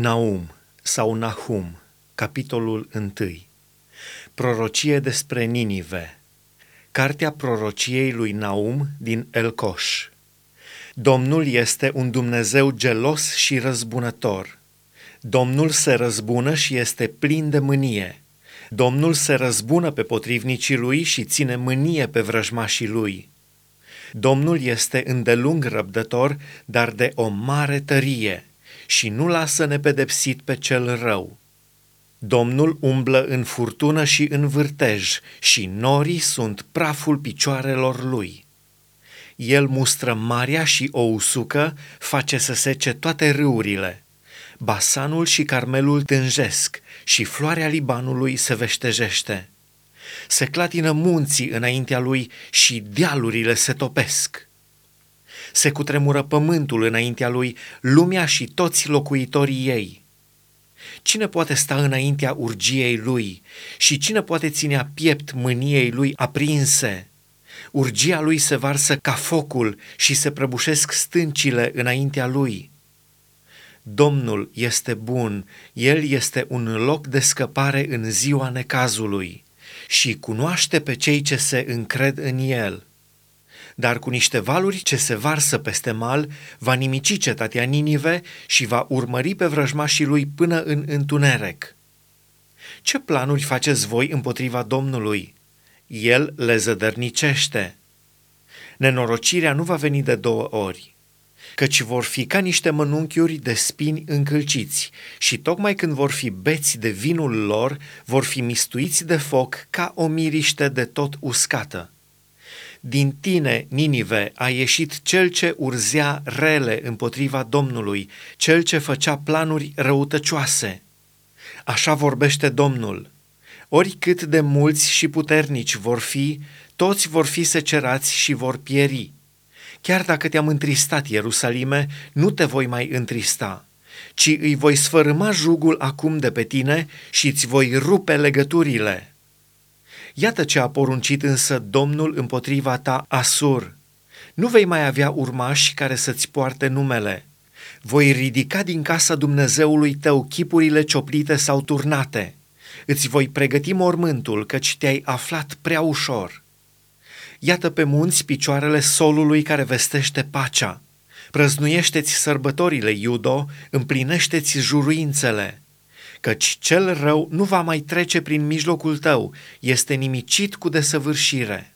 Naum sau Nahum, capitolul 1. Prorocie despre Ninive. Cartea prorociei lui Naum din Elcoș. Domnul este un Dumnezeu gelos și răzbunător. Domnul se răzbună și este plin de mânie. Domnul se răzbună pe potrivnicii lui și ține mânie pe vrăjmașii lui. Domnul este îndelung răbdător, dar de o mare tărie – și nu lasă nepedepsit pe cel rău. Domnul umblă în furtună și în vârtej și norii sunt praful picioarelor lui. El mustră marea și o usucă, face să sece toate râurile. Basanul și Carmelul tânjesc și floarea Libanului se veștejește. Se clatină munții înaintea lui și dealurile se topesc se cutremură pământul înaintea lui, lumea și toți locuitorii ei. Cine poate sta înaintea urgiei lui și cine poate ținea piept mâniei lui aprinse? Urgia lui se varsă ca focul și se prăbușesc stâncile înaintea lui. Domnul este bun, El este un loc de scăpare în ziua necazului și cunoaște pe cei ce se încred în El dar cu niște valuri ce se varsă peste mal, va nimici cetatea Ninive și va urmări pe vrăjmașii lui până în întuneric. Ce planuri faceți voi împotriva Domnului? El le zădărnicește. Nenorocirea nu va veni de două ori, căci vor fi ca niște mănunchiuri de spini încălciți și tocmai când vor fi beți de vinul lor, vor fi mistuiți de foc ca o miriște de tot uscată. Din tine, Ninive, a ieșit cel ce urzea rele împotriva Domnului, cel ce făcea planuri răutăcioase. Așa vorbește Domnul. Oricât de mulți și puternici vor fi, toți vor fi secerați și vor pieri. Chiar dacă te-am întristat, Ierusalime, nu te voi mai întrista, ci îi voi sfărâma jugul acum de pe tine și îți voi rupe legăturile. Iată ce a poruncit însă Domnul împotriva ta, Asur. Nu vei mai avea urmași care să-ți poarte numele. Voi ridica din casa Dumnezeului tău chipurile cioplite sau turnate. Îți voi pregăti mormântul, căci te-ai aflat prea ușor. Iată pe munți picioarele solului care vestește pacea. Prăznuiește-ți sărbătorile, Iudo, împlinește-ți juruințele căci cel rău nu va mai trece prin mijlocul tău, este nimicit cu desăvârșire.